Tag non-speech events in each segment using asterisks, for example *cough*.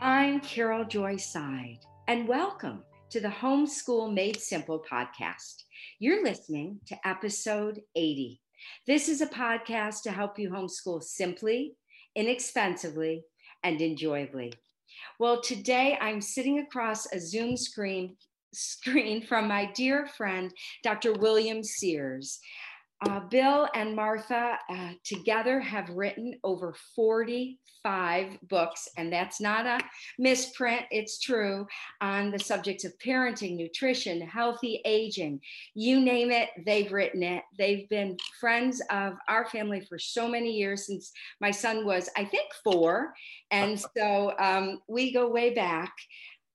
I'm Carol Joy Seidel, and welcome to the Homeschool Made Simple podcast. You're listening to episode 80. This is a podcast to help you homeschool simply, inexpensively, and enjoyably. Well, today I'm sitting across a Zoom screen screen from my dear friend, Dr. William Sears. Uh, Bill and Martha uh, together have written over 45 books, and that's not a misprint, it's true, on the subjects of parenting, nutrition, healthy aging. You name it, they've written it. They've been friends of our family for so many years since my son was, I think, four. And so um, we go way back.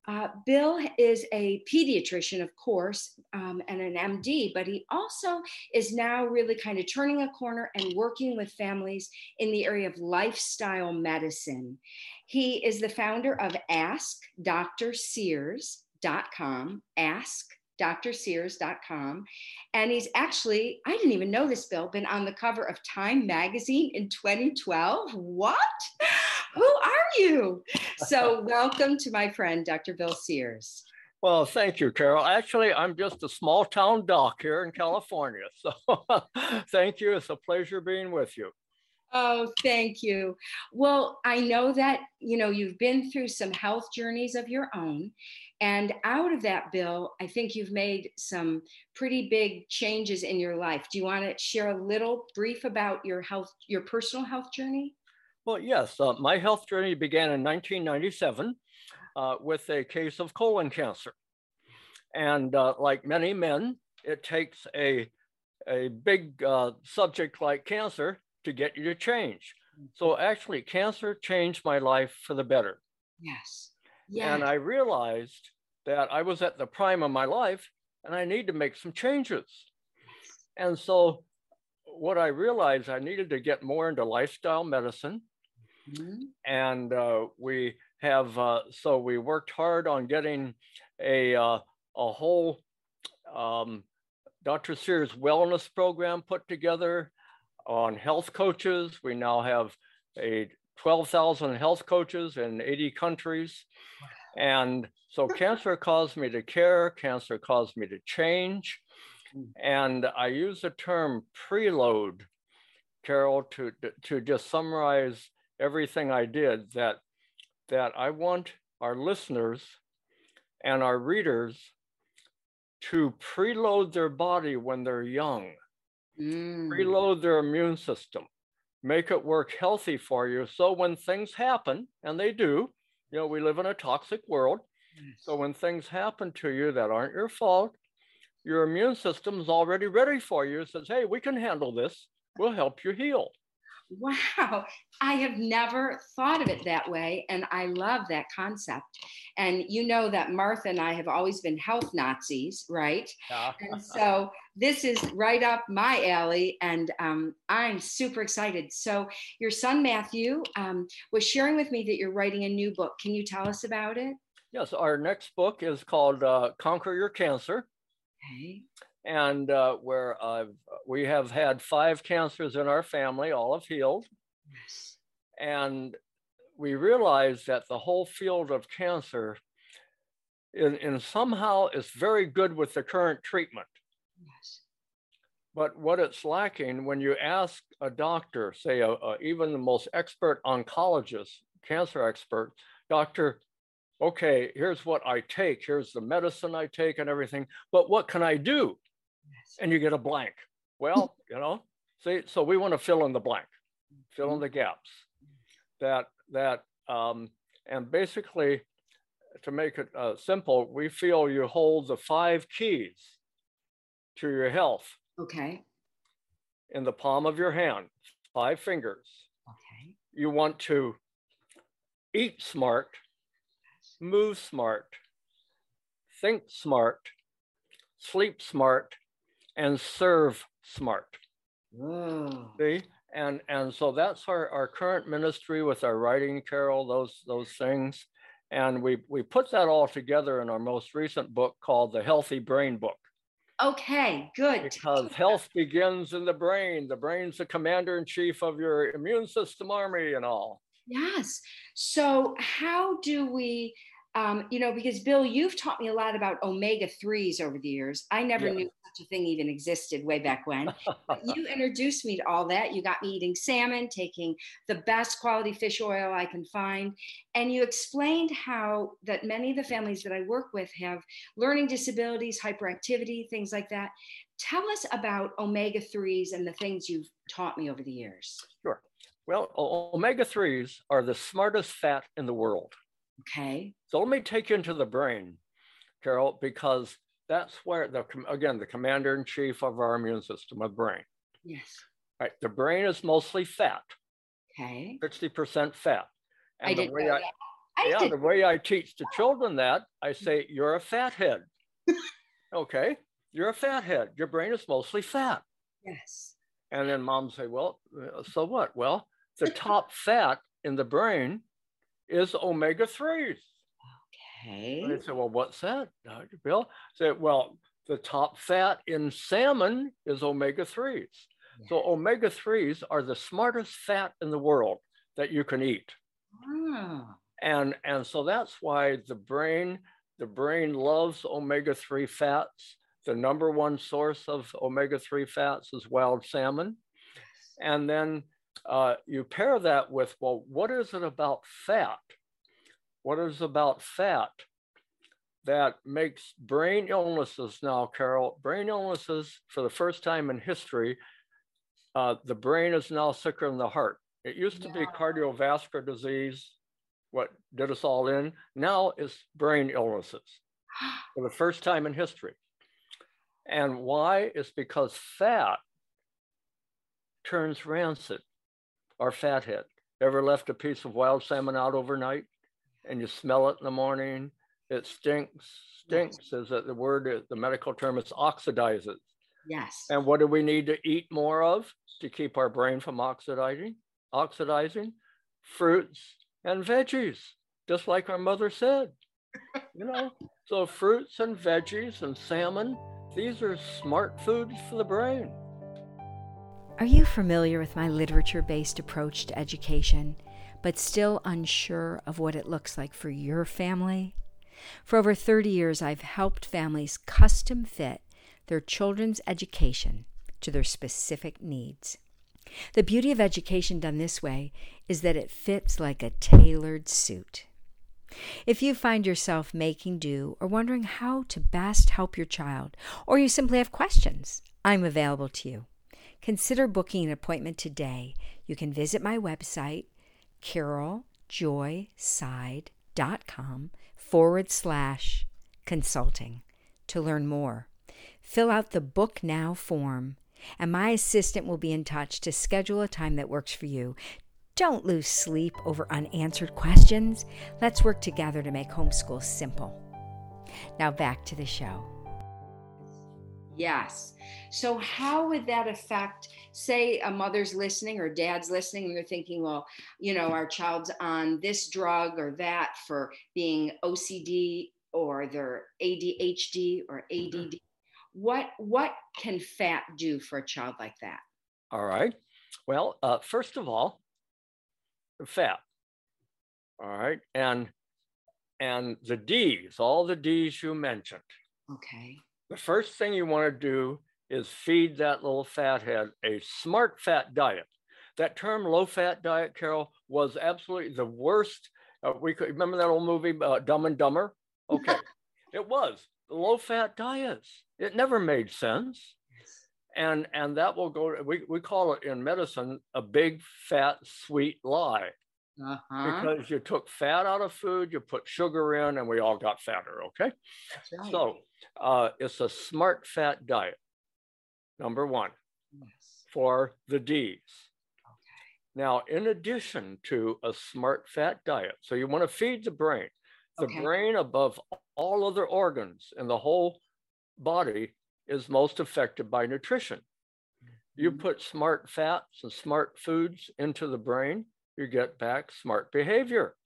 Uh, Bill is a pediatrician, of course, um, and an MD, but he also is now really kind of turning a corner and working with families in the area of lifestyle medicine. He is the founder of AskDrSears.com, Ask. And he's actually, I didn't even know this, Bill, been on the cover of Time magazine in 2012. What? Who are you? So, welcome to my friend, Dr. Bill Sears. Well, thank you, Carol. Actually, I'm just a small town doc here in California. So, *laughs* thank you. It's a pleasure being with you. Oh, thank you. Well, I know that, you know, you've been through some health journeys of your own. And out of that, Bill, I think you've made some pretty big changes in your life. Do you want to share a little brief about your health, your personal health journey? Well, yes. Uh, my health journey began in 1997 uh, with a case of colon cancer. And uh, like many men, it takes a, a big uh, subject like cancer to get you to change. So actually, cancer changed my life for the better. Yes. Yes. And I realized that I was at the prime of my life and I need to make some changes. And so what I realized I needed to get more into lifestyle medicine Mm-hmm. And uh, we have, uh, so we worked hard on getting a, uh, a whole um, Dr. Sears wellness program put together on health coaches. We now have a 12,000 health coaches in 80 countries. And so *laughs* cancer caused me to care, cancer caused me to change. Mm. And I use the term preload, Carol, to, to just summarize everything I did that that I want our listeners and our readers to preload their body when they're young, mm. preload their immune system, make it work healthy for you. So when things happen, and they do, you know, we live in a toxic world. Yes. So when things happen to you that aren't your fault, your immune system's already ready for you. It says, hey, we can handle this. We'll help you heal wow, I have never thought of it that way. And I love that concept. And you know that Martha and I have always been health Nazis, right? Yeah. and *laughs* so this is right up my alley. And um, I'm super excited. So, your son Matthew um, was sharing with me that you're writing a new book. Can you tell us about it? Yes, our next book is called uh, Conquer Your Cancer. Okay and uh, where uh, we have had five cancers in our family, all have healed. Yes. And we realized that the whole field of cancer in, in somehow is very good with the current treatment. Yes. But what it's lacking when you ask a doctor, say a, a, even the most expert oncologist, cancer expert, doctor, okay, here's what I take, here's the medicine I take and everything, but what can I do? And you get a blank. Well, *laughs* you know, see, so we want to fill in the blank, fill in the gaps. That that um, and basically, to make it uh, simple, we feel you hold the five keys to your health. Okay. In the palm of your hand, five fingers. Okay. You want to eat smart, move smart, think smart, sleep smart, and serve smart. Oh. See? And and so that's our, our current ministry with our writing, Carol, those those things. And we we put that all together in our most recent book called The Healthy Brain Book. Okay, good. Because health begins in the brain. The brain's the commander in chief of your immune system army and all. Yes. So, how do we, um, you know, because Bill, you've taught me a lot about omega 3s over the years. I never Yeah. knew such a thing even existed way back when. But *laughs* you introduced me to all that. You got me eating salmon, taking the best quality fish oil I can find. And you explained how that many of the families that I work with have learning disabilities, hyperactivity, things like that. Tell us about omega 3s and the things you've taught me over the years. Sure. Well, omega 3s are the smartest fat in the world. Okay. So let me take you into the brain, Carol, because that's where the again the commander in chief of our immune system, the brain. Yes. Right. The brain is mostly fat, Okay. 60% fat. I the didn't way know I, that. I yeah, did. the way I teach the children that, I say, you're a fathead. *laughs* okay, you're a fathead. Your brain is mostly fat. Yes. And then mom say, well, uh, so what? Well, the top fat in the brain is omega 3s. Okay. And I said, well, what's that, Dr. Bill? I said, well, the top fat in salmon is omega 3s. So omega 3s are the smartest fat in the world that you can eat. Oh. And, and so that's why the brain, the brain loves omega 3 fats. The number one source of omega 3 fats is wild salmon. And then uh, you pair that with, well, what is it about fat? What is about fat that makes brain illnesses now, Carol? Brain illnesses for the first time in history, uh, the brain is now sicker than the heart. It used to be cardiovascular disease, what did us all in. Now it's brain illnesses *sighs* for the first time in history. And why? It's because fat turns rancid or fathead. Ever left a piece of wild salmon out overnight and you smell it in the morning? It stinks. Stinks is that the word, uh, the medical term is oxidizes. Yes. And what do we need to eat more of to keep our brain from oxidizing? Oxidizing fruits and veggies, just like our mother said. *laughs* You know, so fruits and veggies and salmon, these are smart foods for the brain. Are you familiar with my literature based approach to education, but still unsure of what it looks like for your family? For over 30 years, I've helped families custom fit their children's education to their specific needs. The beauty of education done this way is that it fits like a tailored suit. If you find yourself making do or wondering how to best help your child, or you simply have questions, I'm available to you. Consider booking an appointment today. You can visit my website, caroljoyseidel.com forward slash consulting to learn more. Fill out the Book Now form, and my assistant will be in touch to schedule a time that works for you. Don't lose sleep over unanswered questions. Let's work together to make homeschool simple. Now back to the show. Yes. So, how would that affect, say, a mother's listening or dad's listening, and they're thinking, well, you know, our child's on this drug or that for being OCD or their ADHD or ADD. What what can fat do for a child like that? All right. Well, uh, first of all, fat. All right. And and the D's, all the D's you mentioned. Okay. The first thing you want to do is feed that little fathead a smart fat diet. That term low fat diet, Carol, was absolutely the worst. Uh, we could remember that old movie, uh, Dumb and Dumber? *laughs* Okay. it was low fat diets. It never made sense. And, and that will go, we, we call it in medicine a big fat sweet lie Uh-huh. because you took fat out of food, you put sugar in, and we all got fatter. Okay. Right. So uh, it's a smart fat diet, number one, yes. for the D's. Okay. Now, in addition to a smart fat diet, so you want to feed the brain. The Okay. brain, above all other organs in the whole body, is most affected by nutrition. You Mhm. put smart fats and smart foods into the brain, you get back smart behavior.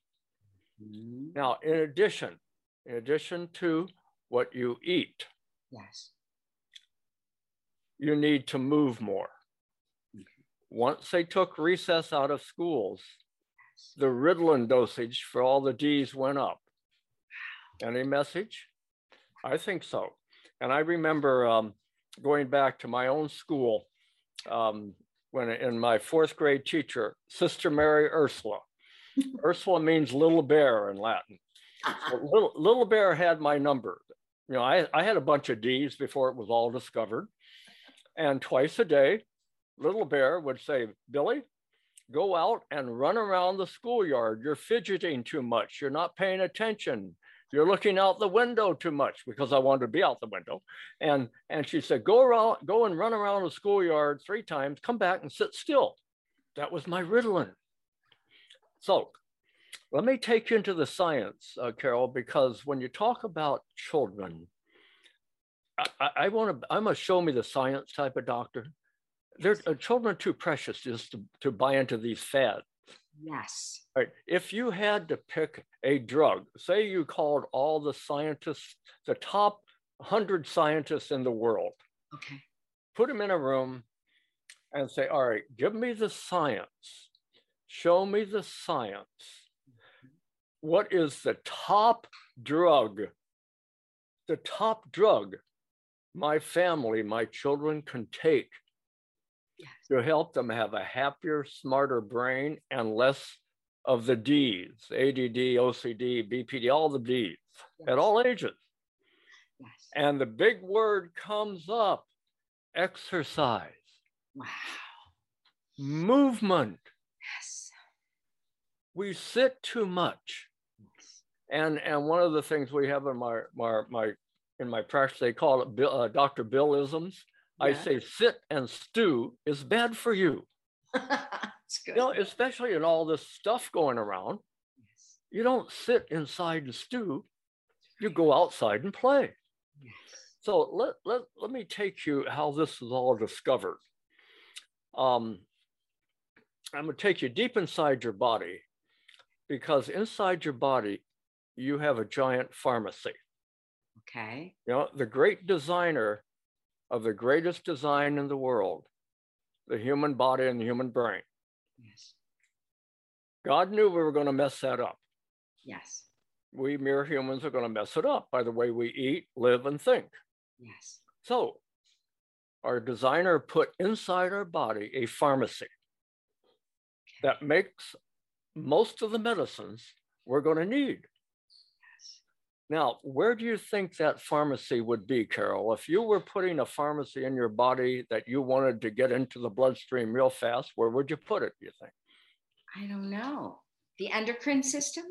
Mhm. Now, in addition, in addition to what you eat, Yes. you need to move more. Okay. Once they took recess out of schools, the Ritalin dosage for all the D's went up. Any message? I think so. And I remember um, going back to my own school um, when in my fourth grade teacher, Sister Mary Ursula. *laughs* Ursula means little bear in Latin. So *laughs* little, little bear had my number. You know, I, I had a bunch of D's before it was all discovered. And twice a day, little bear would say, Billy, go out and run around the schoolyard. You're fidgeting too much. You're not paying attention. You're looking out the window too much because I wanted to be out the window. And, and she said, go around, go and run around the schoolyard three times, come back and sit still. That was my Ritalin. So let me take you into the science, uh, Carol, because when you talk about children, I, I want to, I'm a show me the science type of doctor. They're, uh, children are too precious just to, to buy into these fads. Yes. Right. If you had to pick a drug, say you called all the scientists, the top 100 scientists in the world, Okay. put them in a room and say, all right, give me the science. Show me the science. What is the top drug? The top drug my family, my children can take Yes. to help them have a happier, smarter brain and less of the D's, ADD, OCD, BPD, all the D's at all ages. Yes. And the big word comes up exercise, Wow. movement. Yes. We sit too much. And, and one of the things we have in my, my, my in my practice, they call it Bill, uh, Dr. Billisms. I say sit and stew is bad for you. *laughs* It's good. You know, especially in all this stuff going around. Yes. You don't sit inside and stew. You go outside and play. Yes. So let, let, let me take you how this is all discovered. Um, I'm going to take you deep inside your body because inside your body, you have a giant pharmacy. Okay. You know, the great designer of the greatest design in the world, the human body and the human brain. Yes. God knew we were going to mess that up. Yes. We mere humans are going to mess it up by the way we eat, live, and think. Yes. So, our designer put inside our body a pharmacy that makes most of the medicines we're going to need. Now, where do you think that pharmacy would be, Carol? If you were putting a pharmacy in your body that you wanted to get into the bloodstream real fast, where would you put it, do you think? I don't know. The endocrine system?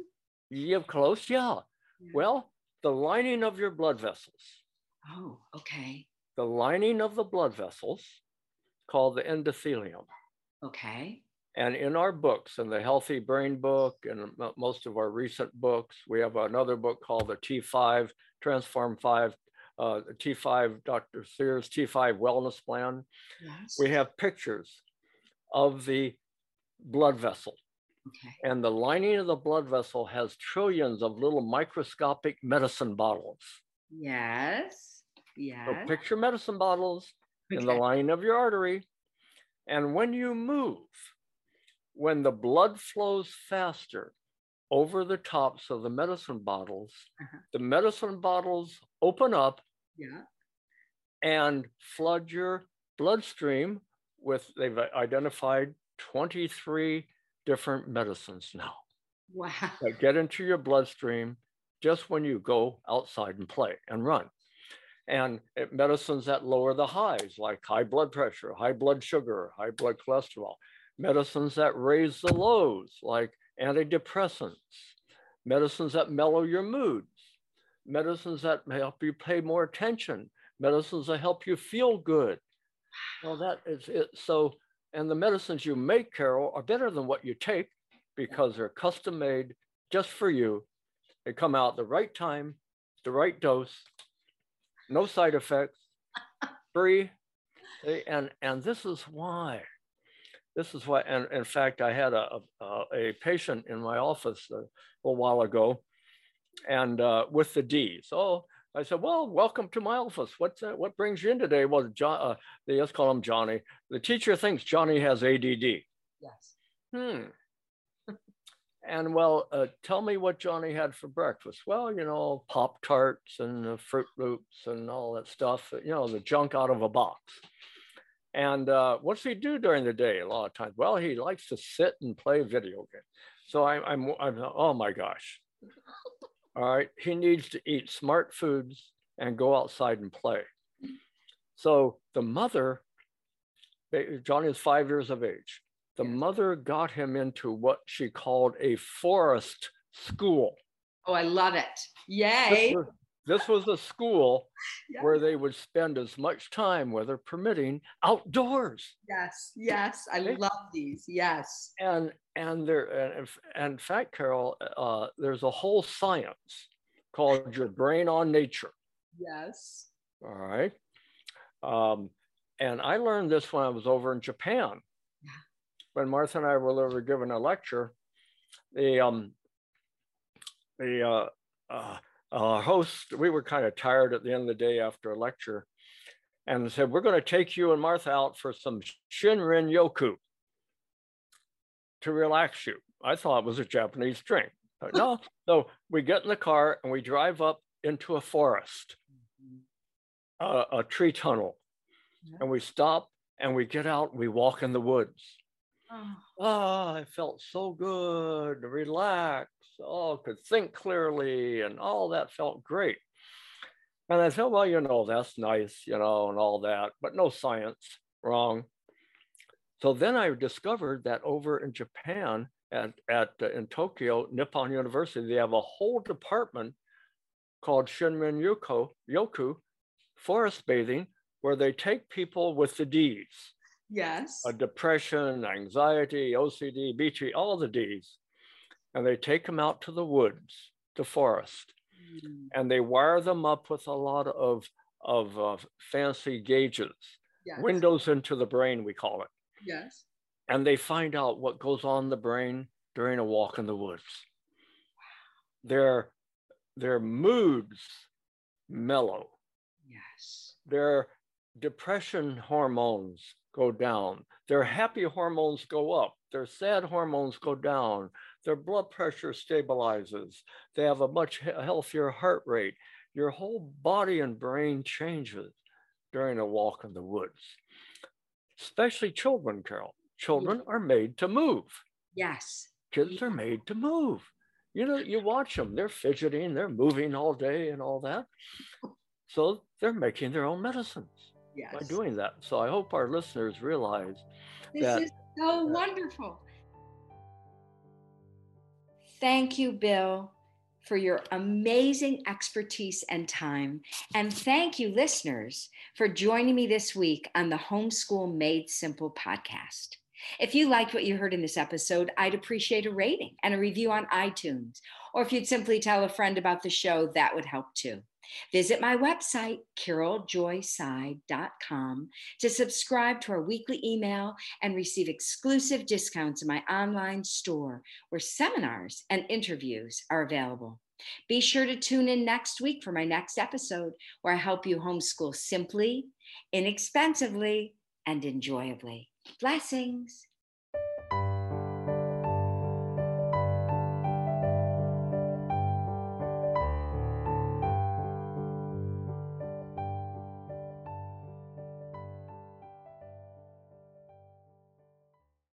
Have close, yeah. Yeah. Well, the lining of your blood vessels, Oh, okay. the lining of the blood vessels called the endothelium. Okay. And in our books, in the Healthy Brain book and mo- most of our recent books, we have another book called the T5 Transform 5, uh, the T5 Dr. Sears T5 Wellness Plan. Yes. We have pictures of the blood vessel. okay. And the lining of the blood vessel has trillions of little microscopic medicine bottles. Yes. So Yes. picture medicine bottles in the Okay. lining of your artery. And when you move, when the blood flows faster over the tops of the medicine bottles, Uh-huh. the medicine bottles open up Yeah. and flood your bloodstream with, they've identified 23 different medicines now Wow. that get into your bloodstream just when you go outside and play and run. And it, medicines that lower the highs, like high blood pressure, high blood sugar, high blood cholesterol. Medicines that raise the lows, like antidepressants. Medicines that mellow your moods. Medicines that help you pay more attention. Medicines that help you feel good. Well, that is it. So, and the medicines you make, Carol, are better than what you take because they're custom made just for you. They come out the right time, the right dose, no side effects, *laughs* free. And, and this is why. This is why, and in fact, I had a, a, a patient in my office a little while ago and uh, with the D. So I said, well, welcome to my office. What's that? What brings you in today? Well, John, uh, they just call him Johnny. The teacher thinks Johnny has ADD. Yes. Hmm. And well, uh, tell me what Johnny had for breakfast. Well, you know, Pop Tarts and uh, Froot Loops and all that stuff, you know, the junk out of a box. And uh, what's he do during the day? A lot of times, well, he likes to sit and play video games. So I, I'm, I'm, oh my gosh. All right, he needs to eat smart foods and go outside and play. So the mother, Johnny is five years of age. The mother got him into what she called a forest school. Oh, I love it. Yay. This was, this was a school *laughs* yeah. where they would spend as much time, weather permitting, outdoors. Yes, yes. I okay. love these. Yes. And and there and, and in fact, Carol, uh, there's a whole science called your brain on nature. Yes. All right. Um, and I learned this when I was over in Japan. Yeah. When Martha and I were over giving a lecture, the um, the uh, uh, uh, host, we were kind of tired at the end of the day after a lecture, and said, "We're going to take you and Martha out for some Shinrin Yoku to relax you." I thought it was a Japanese drink, but *laughs* no. so we get in the car and we drive up into a forest a, a tree tunnel yeah. and we stop and we get out and we walk in the woods. Ah. Ah, oh, oh I felt so good, relaxed, oh, could think clearly, and all that felt great. And I said, well, you know, that's nice, you know, and all that, but no science, wrong. So then I discovered that over in Japan, at, at uh, in Tokyo, Nippon University, they have a whole department called Shinrin Yoku, Yoku forest bathing where they take people with the D's. Yes. A depression, anxiety, OCD, BT, all the D's. And they take them out to the woods, the forest. Mm. And they wire them up with a lot of, of uh, fancy gauges, yes. windows into the brain, we call it. Yes. And they find out what goes on in the brain during a walk in the woods. Wow. Their, their moods mellow Yes. Their depression hormones go down. Their happy hormones go up. Their sad hormones go down. Their blood pressure stabilizes. They have a much healthier heart rate. Your whole body and brain changes during a walk in the woods, especially children, Carol. Children are made to move. Yes. Kids are made to move. You know, you watch them, they're fidgeting, they're moving all day and all that. So they're making their own medicines yes. by doing that. So I hope our listeners realize this that. This is so wonderful. Thank you, Bill, for your amazing expertise and time. And thank you, listeners, for joining me this week on the Homeschool Made Simple podcast. If you liked what you heard in this episode, I'd appreciate a rating and a review on iTunes. Or if you'd simply tell a friend about the show, that would help too. Visit my website, caroljoyseidel.com, to subscribe to our weekly email and receive exclusive discounts in my online store where seminars and interviews are available. Be sure to tune in next week for my next episode where I help you homeschool simply, inexpensively, and enjoyably. Blessings.